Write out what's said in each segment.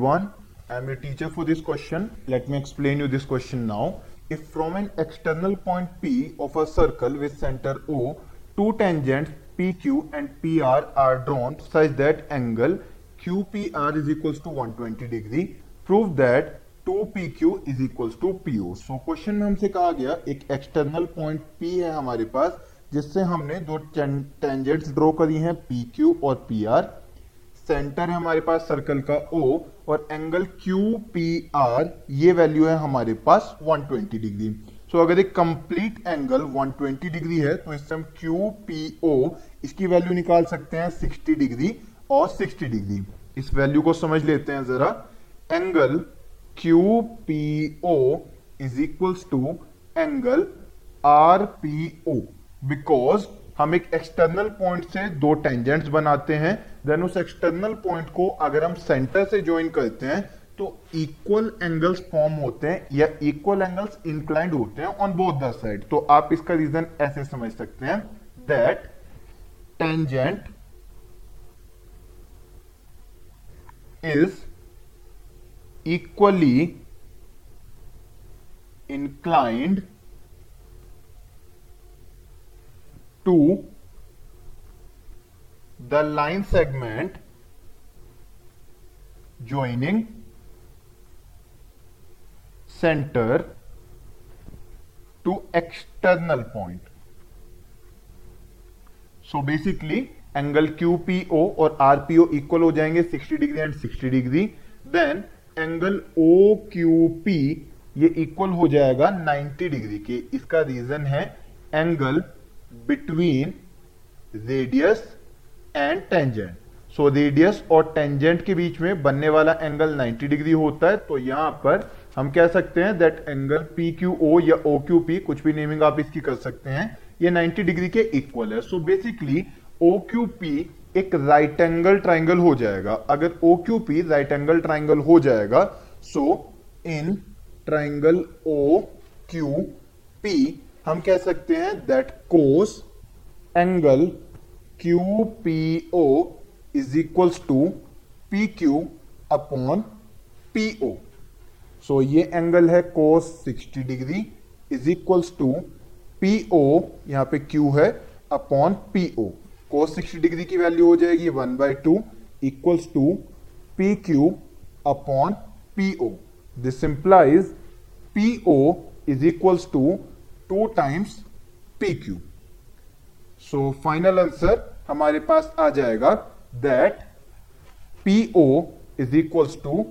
everyone. I am your teacher for this question. Let me explain you this question now. If from an external point P of a circle with center O, two tangents PQ and PR are drawn such that angle QPR is equals to 120 degree, prove that 2PQ is equals to PO. So question में हमसे कहा गया एक external point P है हमारे पास जिससे हमने दो टेंजेंट्स ड्रॉ करी हैं PQ और PR सेंटर है हमारे पास सर्कल का O और एंगल क्यू पी आर ये वैल्यू है हमारे पास 120 डिग्री सो so, अगर एक कंप्लीट एंगल 120 डिग्री है तो इससे हम क्यू पी ओ इसकी वैल्यू निकाल सकते हैं 60 डिग्री और 60 डिग्री इस वैल्यू को समझ लेते हैं जरा. Angle Q P O is equals to angle R P O because हम एक एक्सटर्नल पॉइंट से दो टेंजेंट्स बनाते हैं देन उस एक्सटर्नल पॉइंट को अगर हम सेंटर से ज्वाइन करते हैं तो इक्वल एंगल्स फॉर्म होते हैं या इक्वल एंगल्स इंक्लाइंड होते हैं ऑन बोथ द साइड तो आप इसका रीजन ऐसे समझ सकते हैं that tangent is equally inclined to the line segment joining center to external point. So, basically angle O और ओ इक्वल हो जाएँगे 60 degree and 60 degree then angle P ये इक्वल हो जाएगा 90 डिग्री के इसका रीजन है angle between radius and tangent so radius और टेंजेंट के बीच में बनने वाला एंगल 90 डिग्री होता है तो यहाँ पर हम कह सकते हैं that angle P Q O या ओ क्यू पी कुछ भी नेमिंग आप इसकी कर सकते हैं, ये 90 डिग्री के इक्वल है. So basically O Q P एक राइट एंगल ट्राइंगल हो जाएगा. अगर O Q P right angle triangle हो जाएगा so in triangle O Q P हम कह सकते हैं that cos angle Q P O is equals to P Q upon P O so ये एंगल है cos 60 degree is equals to P O यहाँ पे क्यू है upon P O cos 60 degree की वैल्यू हो जाएगी one by two equals to P Q upon P O this implies P O is equals to two times P Q so final answer हमारे पास आ जाएगा that P O is equals to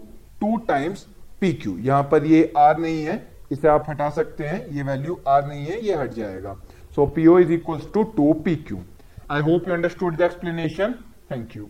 two times P Q यहाँ पर ये are नहीं है, इसे आप हटा सकते हैं, ये वैल्यू आर नहीं है, ये हट जाएगा. So P O is equals to two P Q I hope you understood the explanation thank you